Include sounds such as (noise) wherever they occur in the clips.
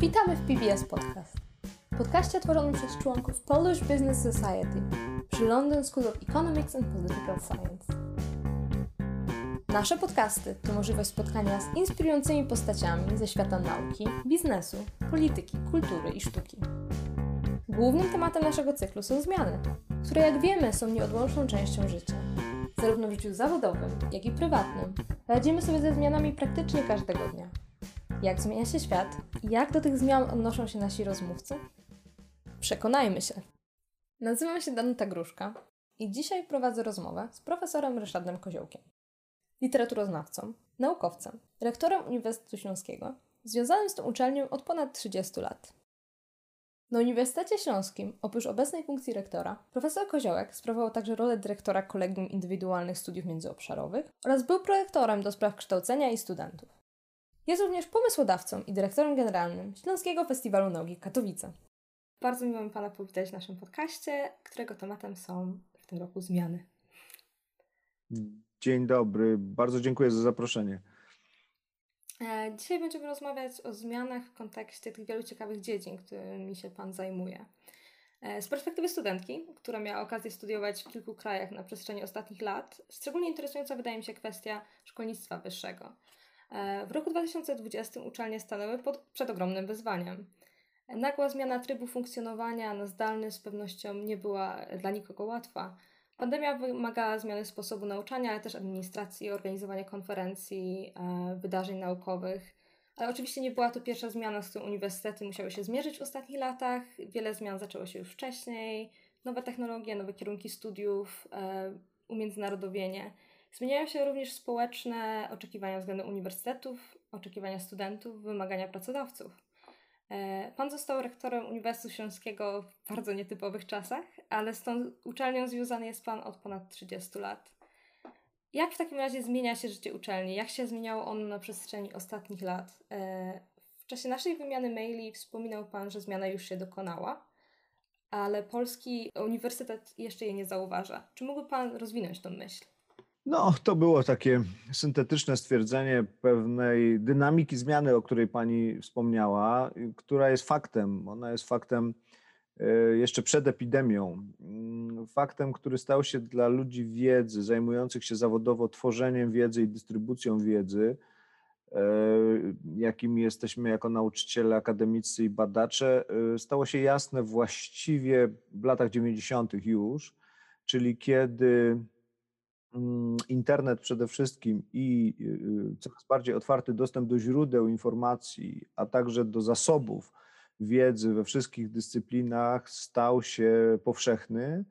Witamy w PBS Podcast. Podcaście tworzonym przez członków Polish Business Society przy London School of Economics and Political Science. Nasze podcasty to możliwość spotkania z inspirującymi postaciami ze świata nauki, biznesu, polityki, kultury i sztuki. Głównym tematem naszego cyklu są zmiany, które jak wiemy są nieodłączną częścią życia. Zarówno w życiu zawodowym, jak i prywatnym radzimy sobie ze zmianami praktycznie każdego dnia. Jak zmienia się świat jak do tych zmian odnoszą się nasi rozmówcy? Przekonajmy się. Nazywam się Danuta Gruszka i dzisiaj prowadzę rozmowę z profesorem Ryszardem Koziołkiem. Literaturoznawcą, naukowcem, rektorem Uniwersytetu Śląskiego, związanym z tą uczelnią od ponad 30 lat. Na Uniwersytecie Śląskim, oprócz obecnej funkcji rektora, profesor Koziołek sprawował także rolę dyrektora Kolegium Indywidualnych Studiów Międzyobszarowych oraz był prorektorem do spraw kształcenia i studentów. Jest również pomysłodawcą i dyrektorem generalnym Śląskiego Festiwalu Nauki Katowice. Bardzo miło mi Pana powitać w naszym podcaście, którego tematem są w tym roku zmiany. Dzień dobry, bardzo dziękuję za zaproszenie. E, dzisiaj będziemy rozmawiać o zmianach w kontekście tych wielu ciekawych dziedzin, którymi się Pan zajmuje. E, z perspektywy studentki, która miała okazję studiować w kilku krajach na przestrzeni ostatnich lat, szczególnie interesująca wydaje mi się kwestia szkolnictwa wyższego. E, w roku 2020 uczelnie stanęły pod, przed ogromnym wyzwaniem. Nagła zmiana trybu funkcjonowania na zdalny z pewnością nie była dla nikogo łatwa. Pandemia wymagała zmiany sposobu nauczania, ale też administracji, organizowania konferencji, e, wydarzeń naukowych. Ale oczywiście nie była to pierwsza zmiana, z którą uniwersytety musiały się zmierzyć w ostatnich latach. Wiele zmian zaczęło się już wcześniej. Nowe technologie, nowe kierunki studiów, e, umiędzynarodowienie. Zmieniają się również społeczne oczekiwania względem uniwersytetów, oczekiwania studentów, wymagania pracodawców. E, pan został rektorem Uniwersytetu Śląskiego w bardzo nietypowych czasach, ale z tą uczelnią związany jest Pan od ponad 30 lat. Jak w takim razie zmienia się życie uczelni? Jak się zmieniało ono na przestrzeni ostatnich lat? E, w czasie naszej wymiany maili wspominał Pan, że zmiana już się dokonała, ale polski uniwersytet jeszcze jej nie zauważa. Czy mógłby Pan rozwinąć tę myśl? No, to było takie syntetyczne stwierdzenie pewnej dynamiki zmiany, o której pani wspomniała, która jest faktem. Ona jest faktem e, jeszcze przed epidemią. Mm, faktem, który stał się dla ludzi wiedzy, zajmujących się zawodowo tworzeniem wiedzy i dystrybucją wiedzy, e, jakimi jesteśmy jako nauczyciele akademicy i badacze, e, stało się jasne właściwie w latach 90. już, czyli kiedy internet przede wszystkim i y, y, coraz bardziej otwarty dostęp do źródeł informacji, a także do zasobów wiedzy we wszystkich dyscyplinach stał się powszechny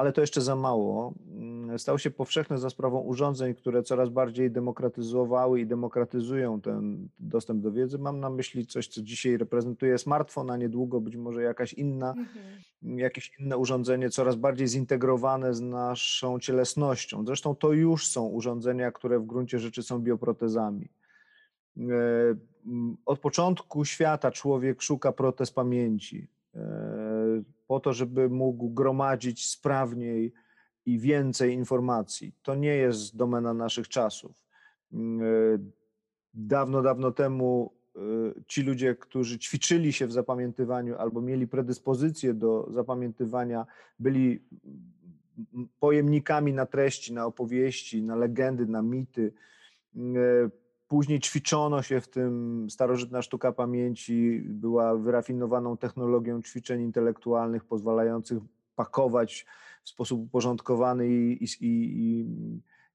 ale to jeszcze za mało. Mm, stał się powszechny za sprawą urządzeń, które coraz bardziej demokratyzowały i demokratyzują ten dostęp do wiedzy. Mam na myśli coś, co dzisiaj reprezentuje smartfon, a niedługo być może jakaś inna, mhm. jakieś inne urządzenie, coraz bardziej zintegrowane z naszą cielesnością. Zresztą to już są urządzenia, które w gruncie rzeczy są bioprotezami. E, od początku świata człowiek szuka protez pamięci e, po to, żeby mógł gromadzić sprawniej i więcej informacji. To nie jest domena naszych czasów. Mm, e, dawno, dawno temu e, ci ludzie, którzy ćwiczyli się w zapamiętywaniu albo mieli predyspozycję do zapamiętywania, byli pojemnikami na treści, na opowieści, na legendy, na mity. Później ćwiczono się w tym, starożytna sztuka pamięci była wyrafinowaną technologią ćwiczeń intelektualnych, pozwalających pakować w sposób uporządkowany i, i,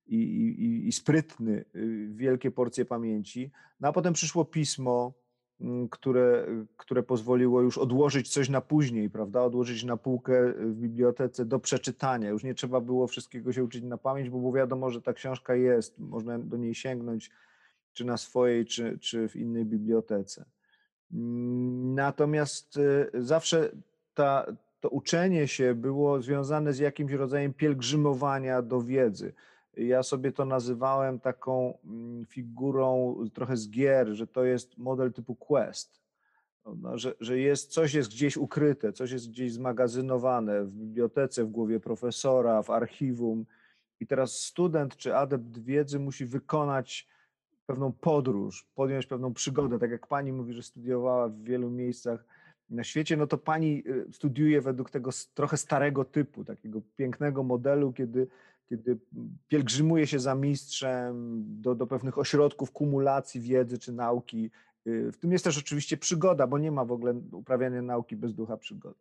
i, i, i sprytny y, wielkie porcje pamięci. No a potem przyszło pismo, mm, które, które pozwoliło już odłożyć coś na później, prawda? Odłożyć na półkę w bibliotece do przeczytania. Już nie trzeba było wszystkiego się uczyć na pamięć, bo było wiadomo, że ta książka jest, można do niej sięgnąć czy na swojej, czy, czy w innej bibliotece. Natomiast y, zawsze ta, to uczenie się było związane z jakimś rodzajem pielgrzymowania do wiedzy. Ja sobie to nazywałem taką mm, figurą trochę z gier, że to jest model typu quest, że, że jest, coś jest gdzieś ukryte, coś jest gdzieś zmagazynowane w bibliotece, w głowie profesora, w archiwum. I teraz student czy adept wiedzy musi wykonać pewną podróż, podjąć pewną przygodę. Tak jak pani mówi, że studiowała w wielu miejscach na świecie, no to pani y, studiuje według tego trochę starego typu, takiego pięknego modelu, kiedy, kiedy pielgrzymuje się za mistrzem do, do pewnych ośrodków kumulacji wiedzy czy nauki. Y, w tym jest też oczywiście przygoda, bo nie ma w ogóle uprawiania nauki bez ducha przygody.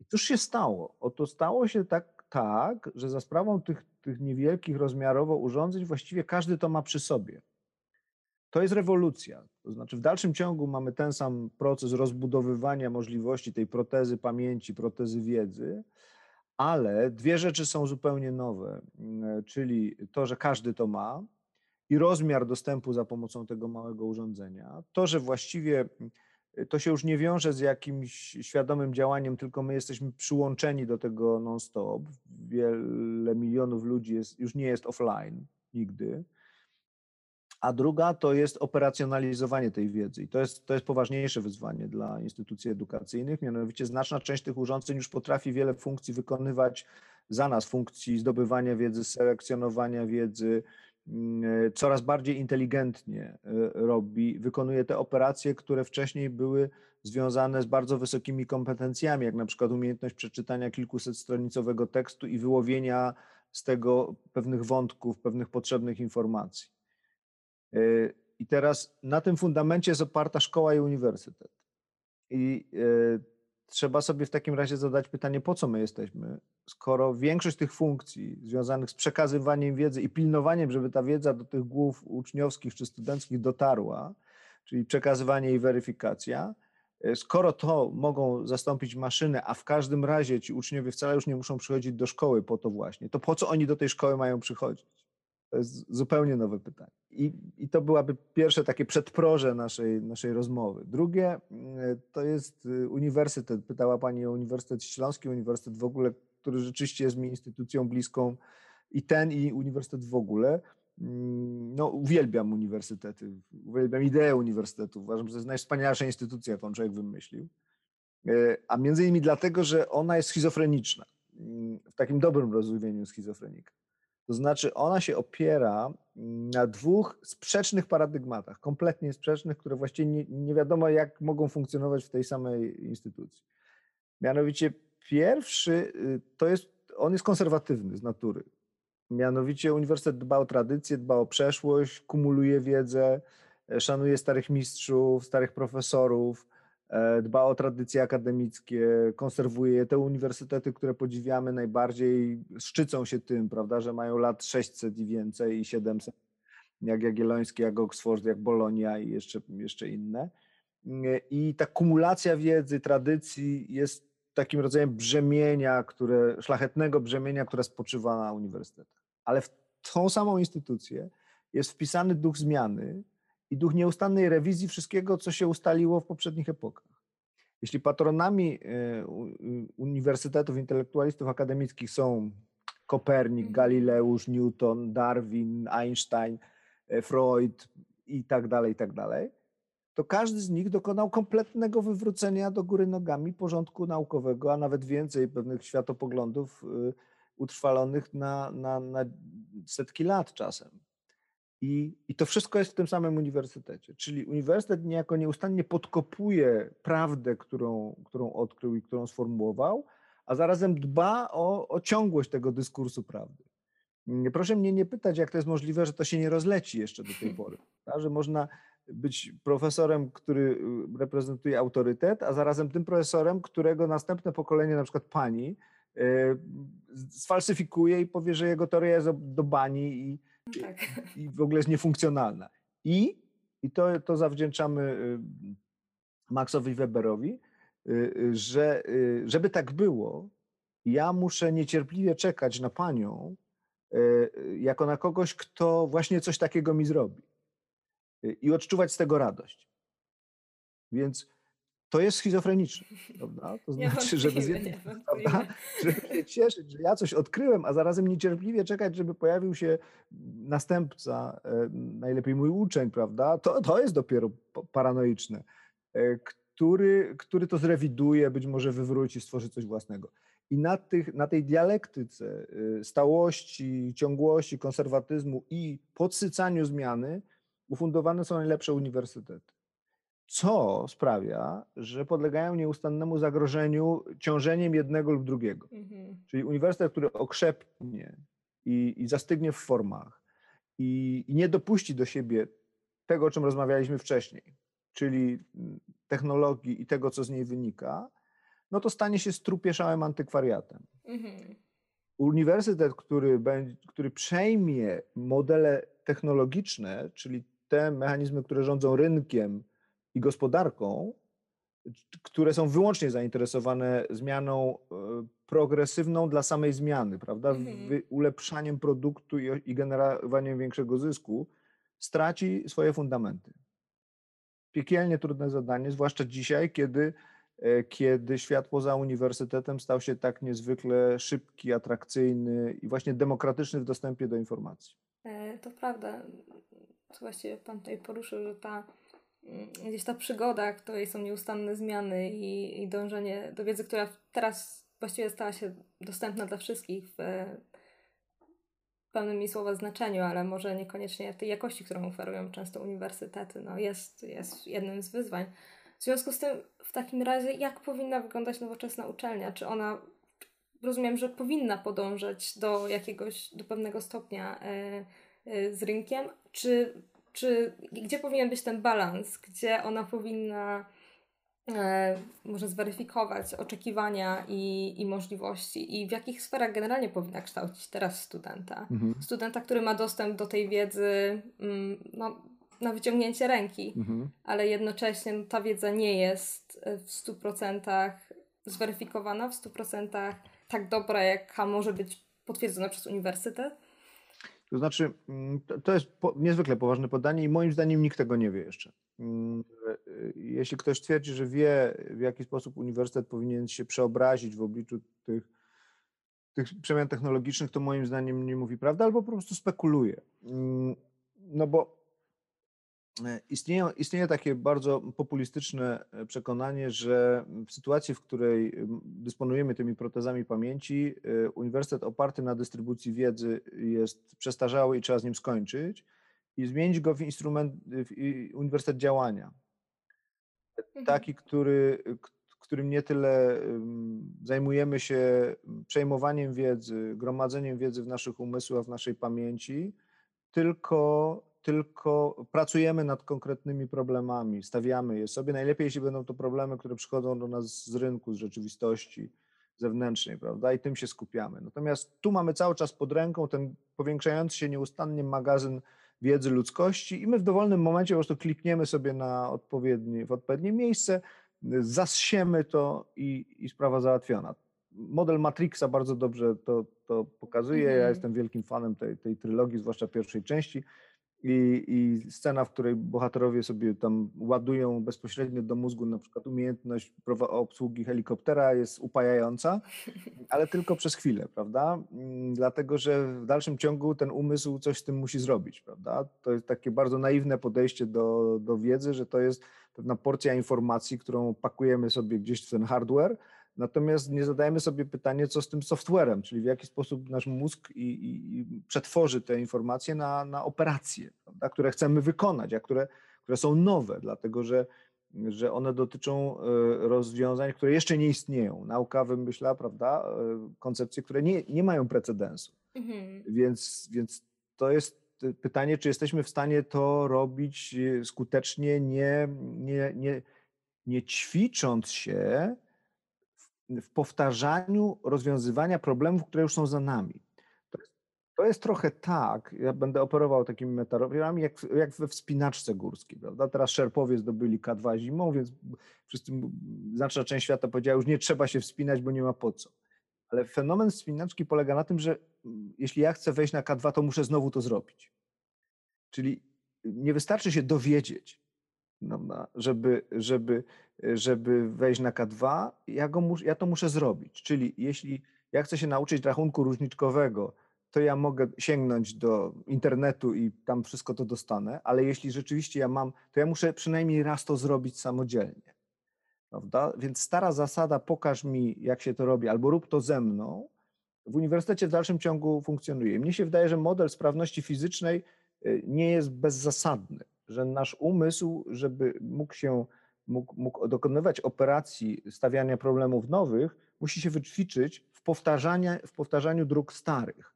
I cóż się stało? Oto stało się tak, tak że za sprawą tych, tych niewielkich rozmiarowo urządzeń właściwie każdy to ma przy sobie. To jest rewolucja. To znaczy, w dalszym ciągu mamy ten sam proces rozbudowywania możliwości tej protezy pamięci, protezy wiedzy, ale dwie rzeczy są zupełnie nowe, mm, czyli to, że każdy to ma i rozmiar dostępu za pomocą tego małego urządzenia. To, że właściwie mm, to się już nie wiąże z jakimś świadomym działaniem, tylko my jesteśmy przyłączeni do tego non-stop. Wiele milionów ludzi jest, już nie jest offline nigdy a druga to jest operacjonalizowanie tej wiedzy. I to jest, to jest poważniejsze wyzwanie dla instytucji edukacyjnych. Mianowicie znaczna część tych urządzeń już potrafi wiele funkcji wykonywać za nas, funkcji zdobywania wiedzy, selekcjonowania wiedzy, mm, coraz bardziej inteligentnie e, robi, wykonuje te operacje, które wcześniej były związane z bardzo wysokimi kompetencjami, jak na przykład umiejętność przeczytania kilkuset stronicowego tekstu i wyłowienia z tego pewnych wątków, pewnych potrzebnych informacji. Y, I teraz na tym fundamencie jest oparta szkoła i uniwersytet. I y, trzeba sobie w takim razie zadać pytanie, po co my jesteśmy, skoro większość tych funkcji związanych z przekazywaniem wiedzy i pilnowaniem, żeby ta wiedza do tych głów uczniowskich czy studenckich dotarła, czyli przekazywanie i weryfikacja, y, skoro to mogą zastąpić maszyny, a w każdym razie ci uczniowie wcale już nie muszą przychodzić do szkoły po to właśnie, to po co oni do tej szkoły mają przychodzić? To jest zupełnie nowe pytanie. I, I to byłaby pierwsze takie przedproże naszej, naszej rozmowy. Drugie mm, to jest y, uniwersytet. Pytała Pani o Uniwersytet Śląski, Uniwersytet w ogóle, który rzeczywiście jest mi instytucją bliską i ten, i Uniwersytet w ogóle. Mm, no, uwielbiam uniwersytety, uwielbiam ideę uniwersytetu. Uważam, że to jest najwspanialsza instytucja, jaką człowiek wymyślił. E, a między innymi dlatego, że ona jest schizofreniczna. Mm, w takim dobrym rozumieniu schizofrenika. To znaczy, ona się opiera na dwóch sprzecznych paradygmatach, kompletnie sprzecznych, które właściwie nie, nie wiadomo, jak mogą funkcjonować w tej samej instytucji. Mianowicie, pierwszy y, to jest, on jest konserwatywny z natury. Mianowicie, uniwersytet dba o tradycję, dba o przeszłość, kumuluje wiedzę, e, szanuje starych mistrzów, starych profesorów, dba o tradycje akademickie, konserwuje te uniwersytety, które podziwiamy najbardziej, szczycą się tym, prawda, że mają lat 600 i więcej i 700, jak Jagielloński, jak Oxford, jak Bolonia i jeszcze, jeszcze inne. I ta kumulacja wiedzy, tradycji jest takim rodzajem brzemienia, które, szlachetnego brzemienia, które spoczywa na uniwersytetach. Ale w tą samą instytucję jest wpisany duch zmiany, i duch nieustannej rewizji wszystkiego, co się ustaliło w poprzednich epokach. Jeśli patronami e, uniwersytetów, intelektualistów akademickich są Kopernik, mhm. Galileusz, Newton, Darwin, Einstein, e, Freud i tak dalej, i tak dalej, to każdy z nich dokonał kompletnego wywrócenia do góry nogami porządku naukowego, a nawet więcej pewnych światopoglądów e, utrwalonych na, na, na setki lat czasem. I, I to wszystko jest w tym samym uniwersytecie. Czyli uniwersytet niejako nieustannie podkopuje prawdę, którą, którą odkrył i którą sformułował, a zarazem dba o, o ciągłość tego dyskursu prawdy. Proszę mnie nie pytać, jak to jest możliwe, że to się nie rozleci jeszcze do tej (laughs) pory. Tak? Że można być profesorem, który y, reprezentuje autorytet, a zarazem tym profesorem, którego następne pokolenie, na przykład pani, y, sfalsyfikuje i powie, że jego teoria jest do bani i, tak. i w ogóle jest niefunkcjonalna. I, i to, to zawdzięczamy y, Maxowi Weberowi, y, y, że żeby tak było, ja muszę niecierpliwie czekać na panią, jako na kogoś, kto właśnie coś takiego mi zrobi. I odczuwać z tego radość. Więc to jest schizofreniczne, prawda? To znaczy, żeby, z jednej, prawda? żeby się cieszyć, że ja coś odkryłem, a zarazem niecierpliwie czekać, żeby pojawił się następca, e, najlepiej mój uczeń, prawda? To, to jest dopiero paranoiczne, e, który, który to zrewiduje, być może wywróci, stworzy coś własnego. I na, tych, na tej dialektyce e, stałości, ciągłości, konserwatyzmu i podsycaniu zmiany ufundowane są najlepsze uniwersytety. Co sprawia, że podlegają nieustannemu zagrożeniu ciążeniem jednego lub drugiego. Mhm. Czyli uniwersytet, który okrzepnie i, i zastygnie w formach i, i nie dopuści do siebie tego, o czym rozmawialiśmy wcześniej, czyli mm, technologii i tego, co z niej wynika, no to stanie się strupieszałym antykwariatem. Mhm. Uniwersytet, który, będzie, który przejmie modele technologiczne, czyli te mechanizmy, które rządzą rynkiem i gospodarką, które są wyłącznie zainteresowane zmianą e, progresywną dla samej zmiany, prawda? Mhm. Ulepszaniem produktu i, i generowaniem większego zysku, straci swoje fundamenty. Piekielnie trudne zadanie, zwłaszcza dzisiaj, kiedy, e, kiedy świat poza uniwersytetem stał się tak niezwykle szybki, atrakcyjny i właśnie demokratyczny w dostępie do informacji. E, to prawda. Właściwie Pan tutaj poruszył, że ta gdzieś ta przygoda, której są nieustanne zmiany i, i dążenie do wiedzy, która teraz właściwie stała się dostępna dla wszystkich w pełnym mi słowa znaczeniu, ale może niekoniecznie tej jakości, którą oferują często uniwersytety, no jest, jest jednym z wyzwań. W związku z tym, w takim razie, jak powinna wyglądać nowoczesna uczelnia? Czy ona, rozumiem, że powinna podążać do jakiegoś, do pewnego stopnia y, y, z rynkiem, czy, czy gdzie powinien być ten balans, gdzie ona powinna E, może zweryfikować oczekiwania i, i możliwości i w jakich sferach generalnie powinna kształcić teraz studenta. Mhm. Studenta, który ma dostęp do tej wiedzy mm, no, na wyciągnięcie ręki, mhm. ale jednocześnie no, ta wiedza nie jest w 100% zweryfikowana, w 100% tak dobra, jaka może być potwierdzona przez uniwersytet. To znaczy, mm, to jest niezwykle poważne podanie i moim zdaniem nikt tego nie wie jeszcze. Mm, jeśli ktoś twierdzi, że wie, w jaki sposób uniwersytet powinien się przeobrazić w obliczu tych, tych przemian technologicznych, to moim zdaniem nie mówi prawdy albo po prostu spekuluje. Mm, no bo e, istnieje, istnieje takie bardzo populistyczne e, przekonanie, że w sytuacji, w której dysponujemy tymi protezami pamięci, e, uniwersytet oparty na dystrybucji wiedzy jest przestarzały i trzeba z nim skończyć i zmienić go w instrument, w uniwersytet działania. Mhm. Taki, który, którym nie tyle zajmujemy się przejmowaniem wiedzy, gromadzeniem wiedzy w naszych umysłach, w naszej pamięci, tylko, tylko pracujemy nad konkretnymi problemami, stawiamy je sobie. Najlepiej, jeśli będą to problemy, które przychodzą do nas z rynku, z rzeczywistości zewnętrznej, prawda? I tym się skupiamy. Natomiast tu mamy cały czas pod ręką ten powiększający się nieustannie magazyn wiedzy ludzkości i my w dowolnym momencie po prostu klikniemy sobie na odpowiednie, w odpowiednie miejsce, zasiemy to i, i sprawa załatwiona. Model Matrixa bardzo dobrze to, to pokazuje. Ja mhm. jestem wielkim fanem tej, tej trylogii, zwłaszcza pierwszej części. I, I scena, w której bohaterowie sobie tam ładują bezpośrednio do mózgu na przykład umiejętność obsługi helikoptera jest upajająca, (laughs) ale tylko przez chwilę, prawda? Mm, dlatego, że w dalszym ciągu ten umysł coś z tym musi zrobić, prawda? To jest takie bardzo naiwne podejście do, do wiedzy, że to jest pewna porcja informacji, którą pakujemy sobie gdzieś w ten hardware, Natomiast nie zadajemy sobie pytanie, co z tym softwarem, czyli w jaki sposób nasz mózg i, i, i przetworzy te informacje na, na operacje, prawda, które chcemy wykonać, a które, które są nowe, dlatego że, że one dotyczą e, rozwiązań, które jeszcze nie istnieją. Nauka wymyśla, prawda, e, koncepcje, które nie, nie mają precedensu. Mhm. Więc, więc to jest pytanie, czy jesteśmy w stanie to robić skutecznie, nie, nie, nie, nie ćwicząc się w powtarzaniu rozwiązywania problemów, które już są za nami. To jest, to jest trochę tak, ja będę operował takimi metaforami, jak, jak we wspinaczce górskiej. Prawda? Teraz Szerpowie zdobyli K2 zimą, więc wszyscy, znaczna część świata powiedziała, już nie trzeba się wspinać, bo nie ma po co. Ale fenomen wspinaczki polega na tym, że jeśli ja chcę wejść na K2, to muszę znowu to zrobić. Czyli nie wystarczy się dowiedzieć, no, żeby, żeby, żeby wejść na K2, ja, go mus, ja to muszę zrobić. Czyli jeśli ja chcę się nauczyć rachunku różniczkowego, to ja mogę sięgnąć do internetu i tam wszystko to dostanę, ale jeśli rzeczywiście ja mam, to ja muszę przynajmniej raz to zrobić samodzielnie. Prawda? Więc stara zasada, pokaż mi, jak się to robi, albo rób to ze mną, w uniwersytecie w dalszym ciągu funkcjonuje. Mnie się wydaje, że model sprawności fizycznej y, nie jest bezzasadny że nasz umysł, żeby mógł się mógł, mógł dokonywać operacji stawiania problemów nowych, musi się wyćwiczyć w, powtarzania, w powtarzaniu dróg starych.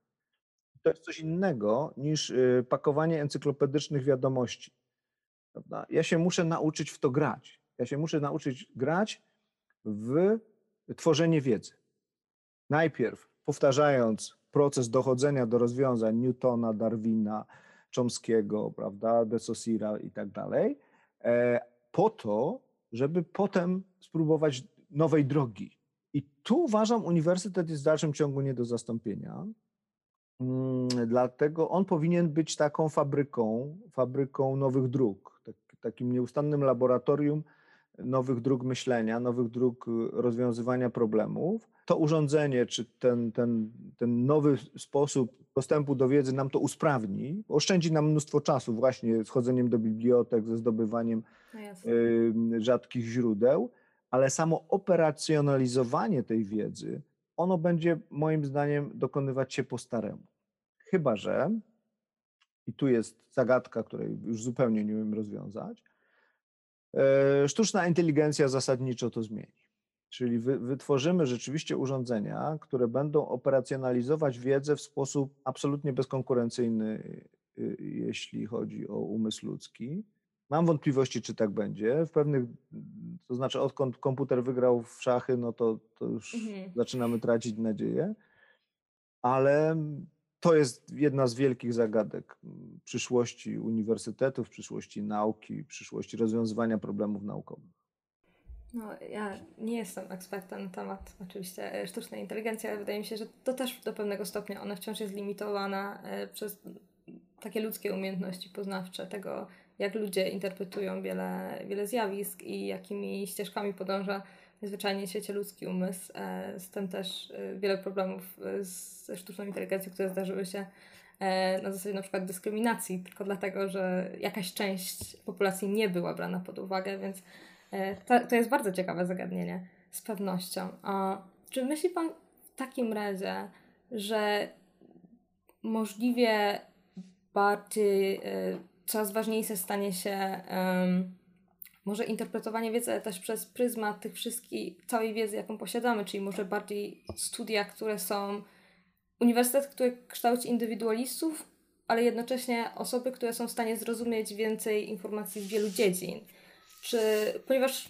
To jest coś innego niż y, pakowanie encyklopedycznych wiadomości. Prawda? Ja się muszę nauczyć w to grać. Ja się muszę nauczyć grać w tworzenie wiedzy. Najpierw powtarzając proces dochodzenia do rozwiązań Newtona, Darwina, Chomskiego, prawda, de Saussura i tak dalej, e, po to, żeby potem spróbować nowej drogi. I tu uważam, uniwersytet jest w dalszym ciągu nie do zastąpienia. Mm, dlatego on powinien być taką fabryką, fabryką nowych dróg, tak, takim nieustannym laboratorium nowych dróg myślenia, nowych dróg y, rozwiązywania problemów. To urządzenie, czy ten, ten, ten nowy sposób dostępu do wiedzy nam to usprawni, oszczędzi nam mnóstwo czasu właśnie z chodzeniem do bibliotek, ze zdobywaniem y, rzadkich źródeł, ale samo operacjonalizowanie tej wiedzy, ono będzie moim zdaniem dokonywać się po staremu. Chyba, że, i tu jest zagadka, której już zupełnie nie umiem rozwiązać, sztuczna inteligencja zasadniczo to zmieni. Czyli wy, wytworzymy rzeczywiście urządzenia, które będą operacjonalizować wiedzę w sposób absolutnie bezkonkurencyjny, y, jeśli chodzi o umysł ludzki. Mam wątpliwości, czy tak będzie. W pewnych, to znaczy, odkąd komputer wygrał w szachy, no to, to już mhm. zaczynamy tracić nadzieję. Ale to jest jedna z wielkich zagadek przyszłości uniwersytetów, przyszłości nauki, przyszłości rozwiązywania problemów naukowych. No, ja nie jestem ekspertem na temat oczywiście e, sztucznej inteligencji, ale wydaje mi się, że to też do pewnego stopnia ona wciąż jest limitowana e, przez takie ludzkie umiejętności poznawcze, tego jak ludzie interpretują wiele, wiele zjawisk i jakimi ścieżkami podąża zwyczajnie świecie ludzki umysł. E, z tym też e, wiele problemów e, ze sztuczną inteligencją, które zdarzyły się na zasadzie na przykład dyskryminacji, tylko dlatego, że jakaś część populacji nie była brana pod uwagę, więc to, to jest bardzo ciekawe zagadnienie z pewnością. A czy myśli Pan w takim razie, że możliwie bardziej coraz ważniejsze stanie się um, może interpretowanie wiedzy ale też przez pryzmat tych wszystkich, całej wiedzy, jaką posiadamy, czyli może bardziej studia, które są, uniwersytet, który kształci indywidualistów, ale jednocześnie osoby, które są w stanie zrozumieć więcej informacji z wielu dziedzin. Czy, ponieważ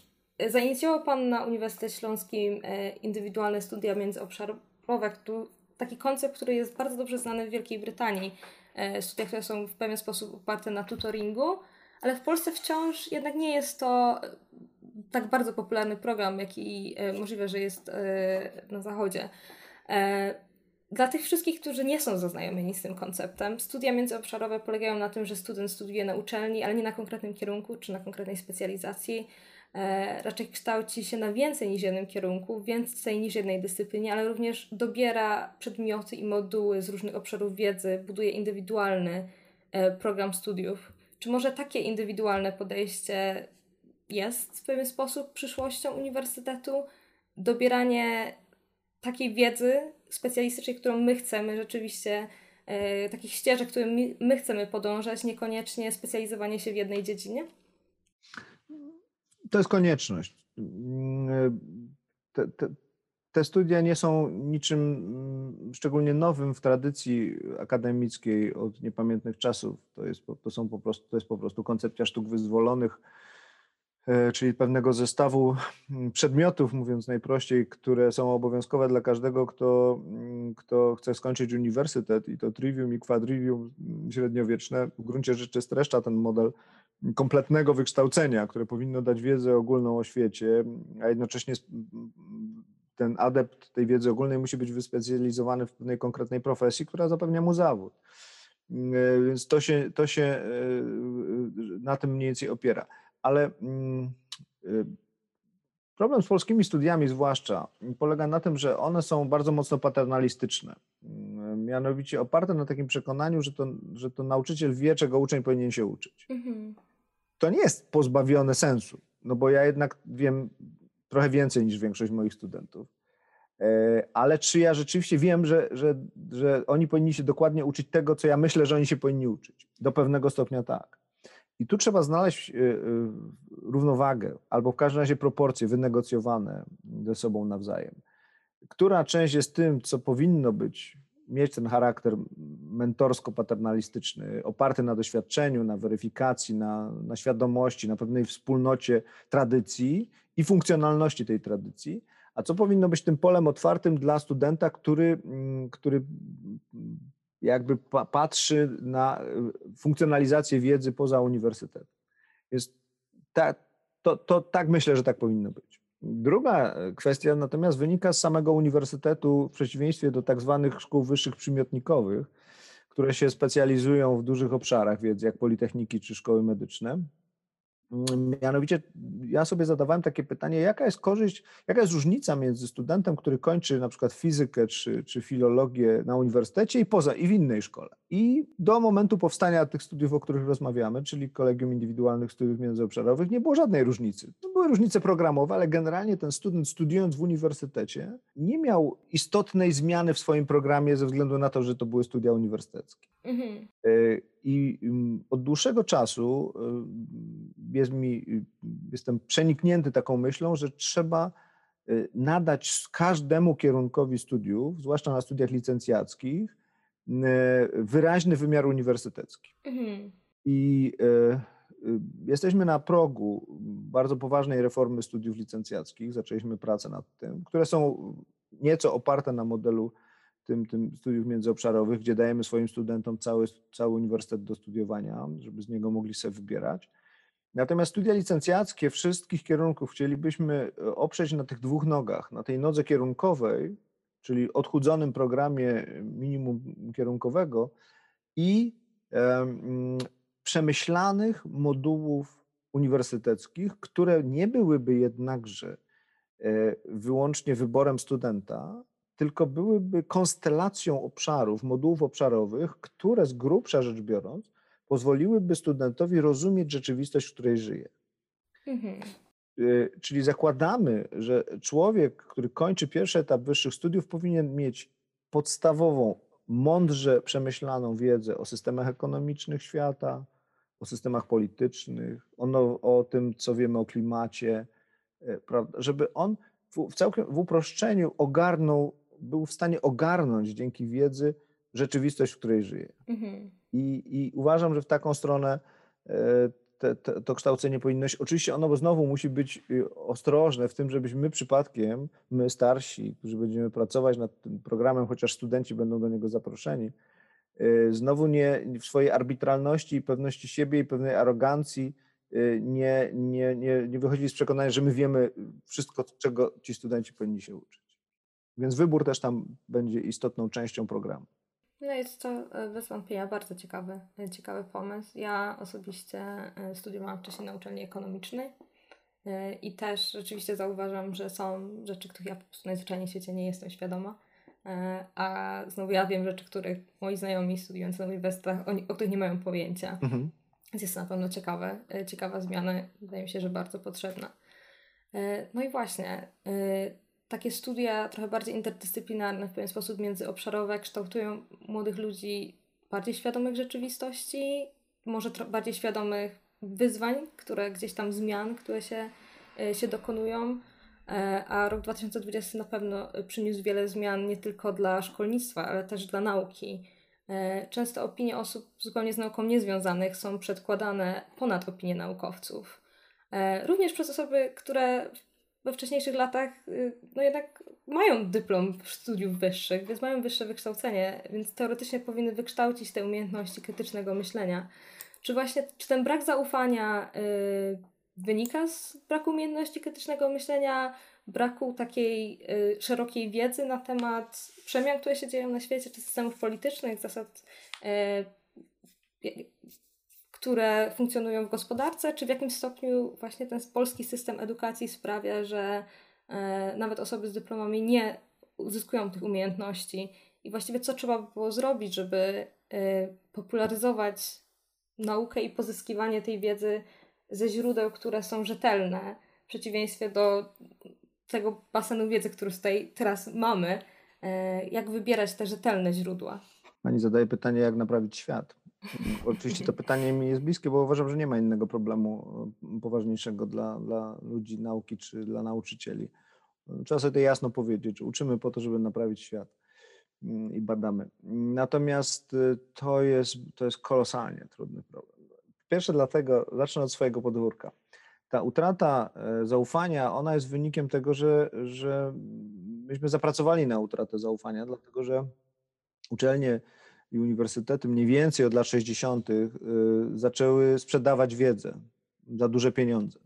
zainicjował Pan na Uniwersytecie Śląskim e, indywidualne studia międzyobszarowe, tu taki koncept, który jest bardzo dobrze znany w Wielkiej Brytanii. E, studia, które są w pewien sposób oparte na tutoringu, ale w Polsce wciąż jednak nie jest to e, tak bardzo popularny program, jaki e, możliwe, że jest e, na zachodzie. Dla tych wszystkich, którzy nie są zaznajomieni z tym konceptem, studia międzyobszarowe polegają na tym, że student studiuje na uczelni, ale nie na konkretnym kierunku czy na konkretnej specjalizacji. Raczej kształci się na więcej niż jednym kierunku, więcej niż jednej dyscyplinie, ale również dobiera przedmioty i moduły z różnych obszarów wiedzy, buduje indywidualny program studiów. Czy może takie indywidualne podejście jest w pewien sposób przyszłością uniwersytetu? Dobieranie takiej wiedzy specjalistycznej, którą my chcemy rzeczywiście, e, takich ścieżek, które my, my chcemy podążać, niekoniecznie specjalizowanie się w jednej dziedzinie? To jest konieczność. Te, te, te studia nie są niczym mm, szczególnie nowym w tradycji akademickiej od niepamiętnych czasów. To jest, to są po prostu, to jest po prostu koncepcja sztuk wyzwolonych, e, czyli pewnego zestawu mm, przedmiotów, mówiąc najprościej, które są obowiązkowe dla każdego, kto, mm, kto chce skończyć uniwersytet i to trivium i quadrivium średniowieczne w gruncie rzeczy streszcza ten model kompletnego wykształcenia, które powinno dać wiedzę ogólną o świecie, a jednocześnie ten adept tej wiedzy ogólnej musi być wyspecjalizowany w pewnej konkretnej profesji, która zapewnia mu zawód. Mm, e, więc to się, to się e, na tym mniej więcej opiera. Ale mm, e, problem z polskimi studiami, zwłaszcza, polega na tym, że one są bardzo mocno paternalistyczne. Mm, mianowicie oparte na takim przekonaniu, że to, że to nauczyciel wie, czego uczeń powinien się uczyć. Mhm. To nie jest pozbawione sensu, no bo ja jednak wiem trochę więcej niż większość moich studentów. E, ale czy ja rzeczywiście wiem, że, że, że oni powinni się dokładnie uczyć tego, co ja myślę, że oni się powinni uczyć? Do pewnego stopnia tak. I tu trzeba znaleźć równowagę, albo w każdym razie proporcje wynegocjowane ze sobą nawzajem. Która część jest tym, co powinno być mieć ten charakter mentorsko-paternalistyczny, oparty na doświadczeniu, na weryfikacji, na, na świadomości, na pewnej wspólnocie tradycji i funkcjonalności tej tradycji, a co powinno być tym polem otwartym dla studenta, który, mm, który jakby patrzy na y, funkcjonalizację wiedzy poza uniwersytetem. Więc ta, to, to tak myślę, że tak powinno być. Druga e, kwestia natomiast wynika z samego uniwersytetu, w przeciwieństwie do tak zwanych szkół wyższych przymiotnikowych, które się specjalizują w dużych obszarach wiedzy, jak politechniki czy szkoły medyczne. Mianowicie ja sobie zadawałem takie pytanie, jaka jest korzyść, jaka jest różnica między studentem, który kończy na przykład fizykę czy, czy filologię na uniwersytecie i poza, i w innej szkole. I do momentu powstania tych studiów, o których rozmawiamy, czyli Kolegium Indywidualnych Studiów Międzyobszarowych, nie było żadnej różnicy. No, były różnice programowe, ale generalnie ten student studiując w uniwersytecie nie miał istotnej zmiany w swoim programie ze względu na to, że to były studia uniwersyteckie. Mhm. E, I mm, od dłuższego czasu e, jest mi, jestem przeniknięty taką myślą, że trzeba e, nadać każdemu kierunkowi studiów, zwłaszcza na studiach licencjackich, wyraźny wymiar uniwersytecki. Mhm. I jesteśmy na progu bardzo poważnej reformy studiów licencjackich. Zaczęliśmy pracę nad tym, które są nieco oparte na modelu tym, tym studiów międzyobszarowych, gdzie dajemy swoim studentom cały, cały uniwersytet do studiowania, żeby z niego mogli sobie wybierać. Natomiast studia licencjackie wszystkich kierunków chcielibyśmy e, oprzeć na tych dwóch nogach. Na tej nodze kierunkowej, czyli odchudzonym programie minimum kierunkowego i przemyślanych modułów uniwersyteckich, które nie byłyby jednakże e, wyłącznie wyborem studenta, tylko byłyby konstelacją obszarów, modułów obszarowych, które z grubsza rzecz biorąc pozwoliłyby studentowi rozumieć rzeczywistość, w której żyje. Mhm. Y, czyli zakładamy, że człowiek, który kończy pierwszy etap wyższych studiów, powinien mieć podstawową, mądrze przemyślaną wiedzę o systemach ekonomicznych świata, o systemach politycznych, o, o tym, co wiemy o klimacie, y, prawda? żeby on w, w całkiem w uproszczeniu ogarnął był w stanie ogarnąć dzięki wiedzy rzeczywistość, w której żyje. Mhm. I, I, uważam, że w taką stronę e, te, te, to kształcenie powinno iść. Oczywiście ono znowu musi być y, ostrożne w tym, żebyśmy my przypadkiem, my starsi, którzy będziemy pracować nad tym programem, chociaż studenci będą do niego zaproszeni, y, znowu nie w swojej arbitralności i pewności siebie i pewnej arogancji y, nie, nie, nie, nie wychodzili z przekonania, że my wiemy wszystko, czego ci studenci powinni się uczyć. Więc wybór też tam będzie istotną częścią programu. No jest to e, bez wątpienia bardzo ciekawy, e, ciekawy pomysł. Ja osobiście e, studiowałam wcześniej na uczelni ekonomicznej i też rzeczywiście zauważam, że są rzeczy, których ja po prostu najzwyczajniej w świecie nie jestem świadoma. A znowu ja wiem rzeczy, których moi znajomi studiujący na uniwersytetach, o których nie mają pojęcia. Mhm. Więc jest to na pewno ciekawe, ciekawa zmiana. Wydaje mi się, że bardzo potrzebna. No i właśnie, takie studia trochę bardziej interdyscyplinarne, w pewien sposób międzyobszarowe, kształtują młodych ludzi bardziej świadomych rzeczywistości, może bardziej świadomych wyzwań, które gdzieś tam zmian, które się, e, się dokonują. E, a rok 2020 na pewno przyniósł wiele zmian nie tylko dla szkolnictwa, ale też dla nauki. E, często opinie osób zupełnie z nauką niezwiązanych są przedkładane ponad opinie naukowców. Również przez osoby, które we wcześniejszych latach y, no jednak mają dyplom studiów wyższych, więc mają wyższe wykształcenie, więc teoretycznie powinny wykształcić te umiejętności krytycznego myślenia. Czy właśnie, czy ten brak zaufania y, wynika z braku umiejętności krytycznego myślenia, braku takiej y, szerokiej wiedzy na temat przemian, które się dzieją na świecie, czy systemów politycznych, zasad y, które funkcjonują w gospodarce, czy w jakim stopniu właśnie ten polski system edukacji sprawia, że e, nawet osoby z dyplomami nie uzyskują tych umiejętności i właściwie co trzeba by było zrobić, żeby e, popularyzować naukę i pozyskiwanie tej wiedzy ze źródeł, które są rzetelne, w przeciwieństwie do tego basenu wiedzy, który tutaj teraz mamy, e, jak wybierać te rzetelne źródła. Pani zadaje pytanie, jak naprawić świat. Oczywiście to pytanie mi jest bliskie, bo uważam, że nie ma innego problemu e, poważniejszego dla, dla ludzi nauki czy dla nauczycieli. Trzeba sobie to jasno powiedzieć, uczymy po to, żeby naprawić świat mm, i badamy. Natomiast e, to jest, to jest kolosalnie trudny problem. Pierwsze dlatego, zacznę od swojego podwórka. Ta utrata e, zaufania, ona jest wynikiem tego, że, że myśmy zapracowali na utratę zaufania, dlatego że uczelnie i uniwersytety mniej więcej od lat 60. Y, zaczęły sprzedawać wiedzę za duże pieniądze.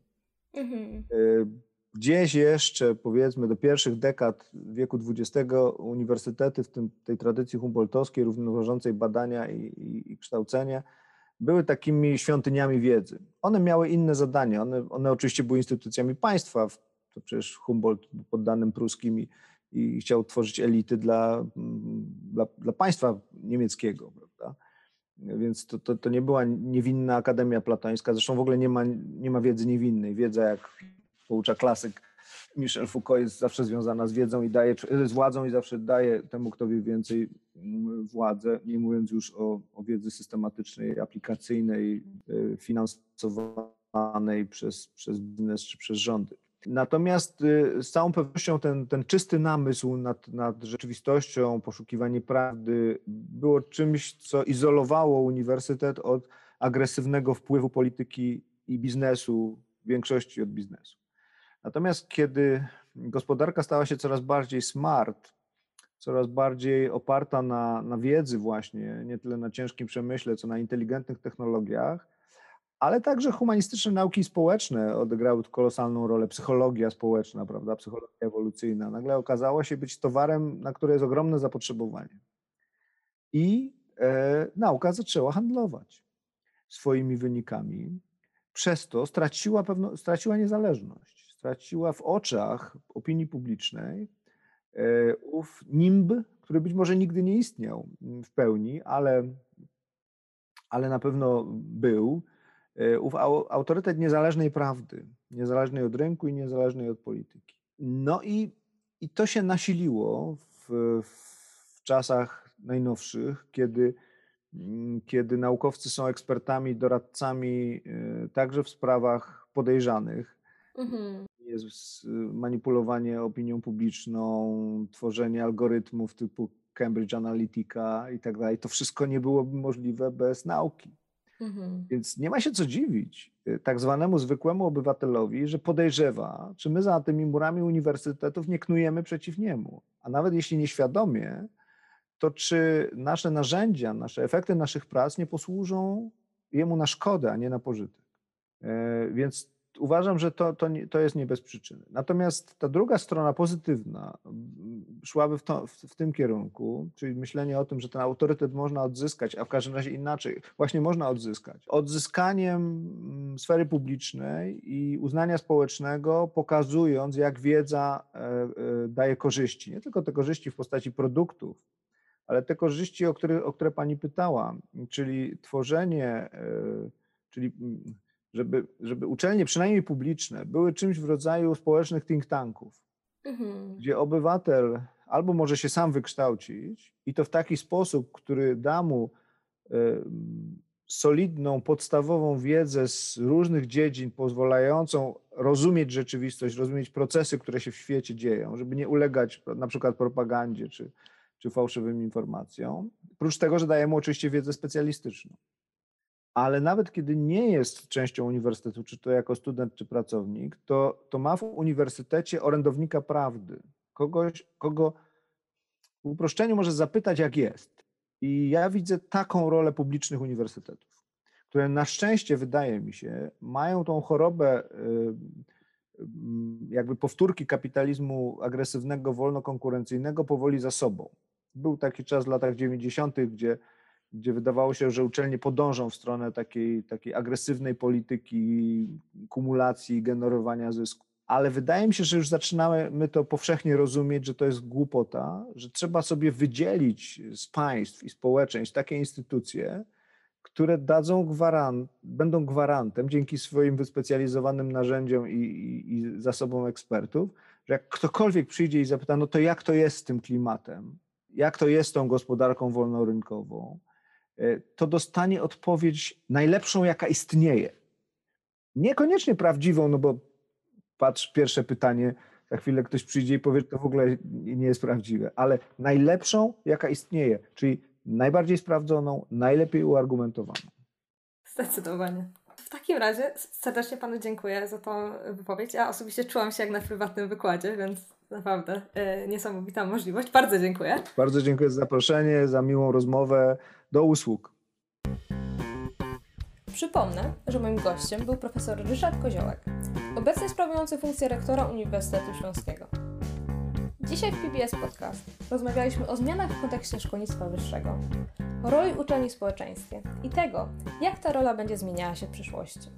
Mhm. Y, gdzieś jeszcze, powiedzmy, do pierwszych dekad wieku XX uniwersytety w tym, tej tradycji humboldtowskiej, równoważącej badania i, i, i kształcenia, były takimi świątyniami wiedzy. One miały inne zadania. One, one oczywiście były instytucjami państwa. To przecież Humboldt poddanym pruskim i, i chciał tworzyć elity dla, dla, dla państwa niemieckiego, prawda? Więc to, to, to, nie była niewinna akademia platońska. Zresztą w ogóle nie ma, nie ma wiedzy niewinnej. Wiedza, jak poucza klasyk Michel Foucault, jest zawsze związana z wiedzą i daje, z władzą i zawsze daje temu, kto wie więcej, mm, władzę, nie mówiąc już o, o wiedzy systematycznej, aplikacyjnej, y, finansowanej przez, przez biznes czy przez rządy. Natomiast y, z całą pewnością ten, ten czysty namysł nad, nad rzeczywistością, poszukiwanie prawdy było czymś, co izolowało uniwersytet od agresywnego wpływu polityki i biznesu, w większości od biznesu. Natomiast kiedy gospodarka stała się coraz bardziej smart, coraz bardziej oparta na, na wiedzy właśnie, nie tyle na ciężkim przemyśle, co na inteligentnych technologiach, ale także humanistyczne nauki społeczne odegrały kolosalną rolę, psychologia społeczna, prawda, psychologia ewolucyjna, nagle okazało się być towarem, na które jest ogromne zapotrzebowanie. I e, nauka zaczęła handlować swoimi wynikami, przez to straciła, pewno, straciła niezależność, straciła w oczach opinii publicznej e, ów nimb, który być może nigdy nie istniał w pełni, ale, ale na pewno był, ów autorytet niezależnej prawdy, niezależnej od rynku i niezależnej od polityki. No i, i to się nasiliło w, w czasach najnowszych, kiedy, mm, kiedy naukowcy są ekspertami, doradcami e, także w sprawach podejrzanych. Mhm. Jest manipulowanie opinią publiczną, tworzenie algorytmów typu Cambridge Analytica i tak dalej. To wszystko nie byłoby możliwe bez nauki. Mhm. Więc nie ma się co dziwić y, tak zwanemu zwykłemu obywatelowi, że podejrzewa, czy my za tymi murami uniwersytetów nie knujemy przeciw niemu. A nawet jeśli nieświadomie, to czy nasze narzędzia, nasze efekty naszych prac nie posłużą jemu na szkodę, a nie na pożytek. E, więc uważam, że to, to, nie, to jest nie bez przyczyny. Natomiast ta druga strona pozytywna szłaby w, to, w, w, tym kierunku, czyli myślenie o tym, że ten autorytet można odzyskać, a w każdym razie inaczej, właśnie można odzyskać. Odzyskaniem sfery publicznej i uznania społecznego, pokazując, jak wiedza e, e, daje korzyści. Nie tylko te korzyści w postaci produktów, ale te korzyści, o które, o które pani pytała, czyli tworzenie, e, czyli żeby, żeby uczelnie, przynajmniej publiczne, były czymś w rodzaju społecznych think tanków, mhm. gdzie obywatel albo może się sam wykształcić i to w taki sposób, który da mu y, solidną, podstawową wiedzę z różnych dziedzin, pozwalającą rozumieć rzeczywistość, rozumieć procesy, które się w świecie dzieją, żeby nie ulegać na przykład propagandzie czy, czy fałszywym informacjom. Oprócz tego, że dajemy oczywiście wiedzę specjalistyczną ale nawet kiedy nie jest częścią uniwersytetu, czy to jako student, czy pracownik, to, to ma w uniwersytecie orędownika prawdy, kogoś, kogo w uproszczeniu może zapytać, jak jest. I ja widzę taką rolę publicznych uniwersytetów, które na szczęście, wydaje mi się, mają tą chorobę jakby powtórki kapitalizmu agresywnego, wolnokonkurencyjnego powoli za sobą. Był taki czas w latach 90., gdzie gdzie wydawało się, że uczelnie podążą w stronę takiej, takiej agresywnej polityki kumulacji, generowania zysku. Ale wydaje mi się, że już zaczynamy to powszechnie rozumieć, że to jest głupota, że trzeba sobie wydzielić z państw i społeczeństw takie instytucje, które dadzą gwarant, będą gwarantem dzięki swoim wyspecjalizowanym narzędziom i, i, i zasobom ekspertów, że jak ktokolwiek przyjdzie i zapyta, no to jak to jest z tym klimatem, jak to jest z tą gospodarką wolnorynkową, to dostanie odpowiedź najlepszą, jaka istnieje. Niekoniecznie prawdziwą, no bo patrz, pierwsze pytanie, za chwilę ktoś przyjdzie i powie, że to w ogóle nie jest prawdziwe, ale najlepszą, jaka istnieje, czyli najbardziej sprawdzoną, najlepiej uargumentowaną. Zdecydowanie. W takim razie serdecznie Panu dziękuję za tą wypowiedź. Ja osobiście czułam się jak na prywatnym wykładzie, więc naprawdę yy, niesamowita możliwość. Bardzo dziękuję. Bardzo dziękuję za zaproszenie, za miłą rozmowę. Do usług. Przypomnę, że moim gościem był profesor Ryszard Koziołek, obecnie sprawujący funkcję rektora Uniwersytetu Śląskiego. Dzisiaj w PBS Podcast rozmawialiśmy o zmianach w kontekście szkolnictwa wyższego, o roli uczelni w społeczeństwie i tego, jak ta rola będzie zmieniała się w przyszłości.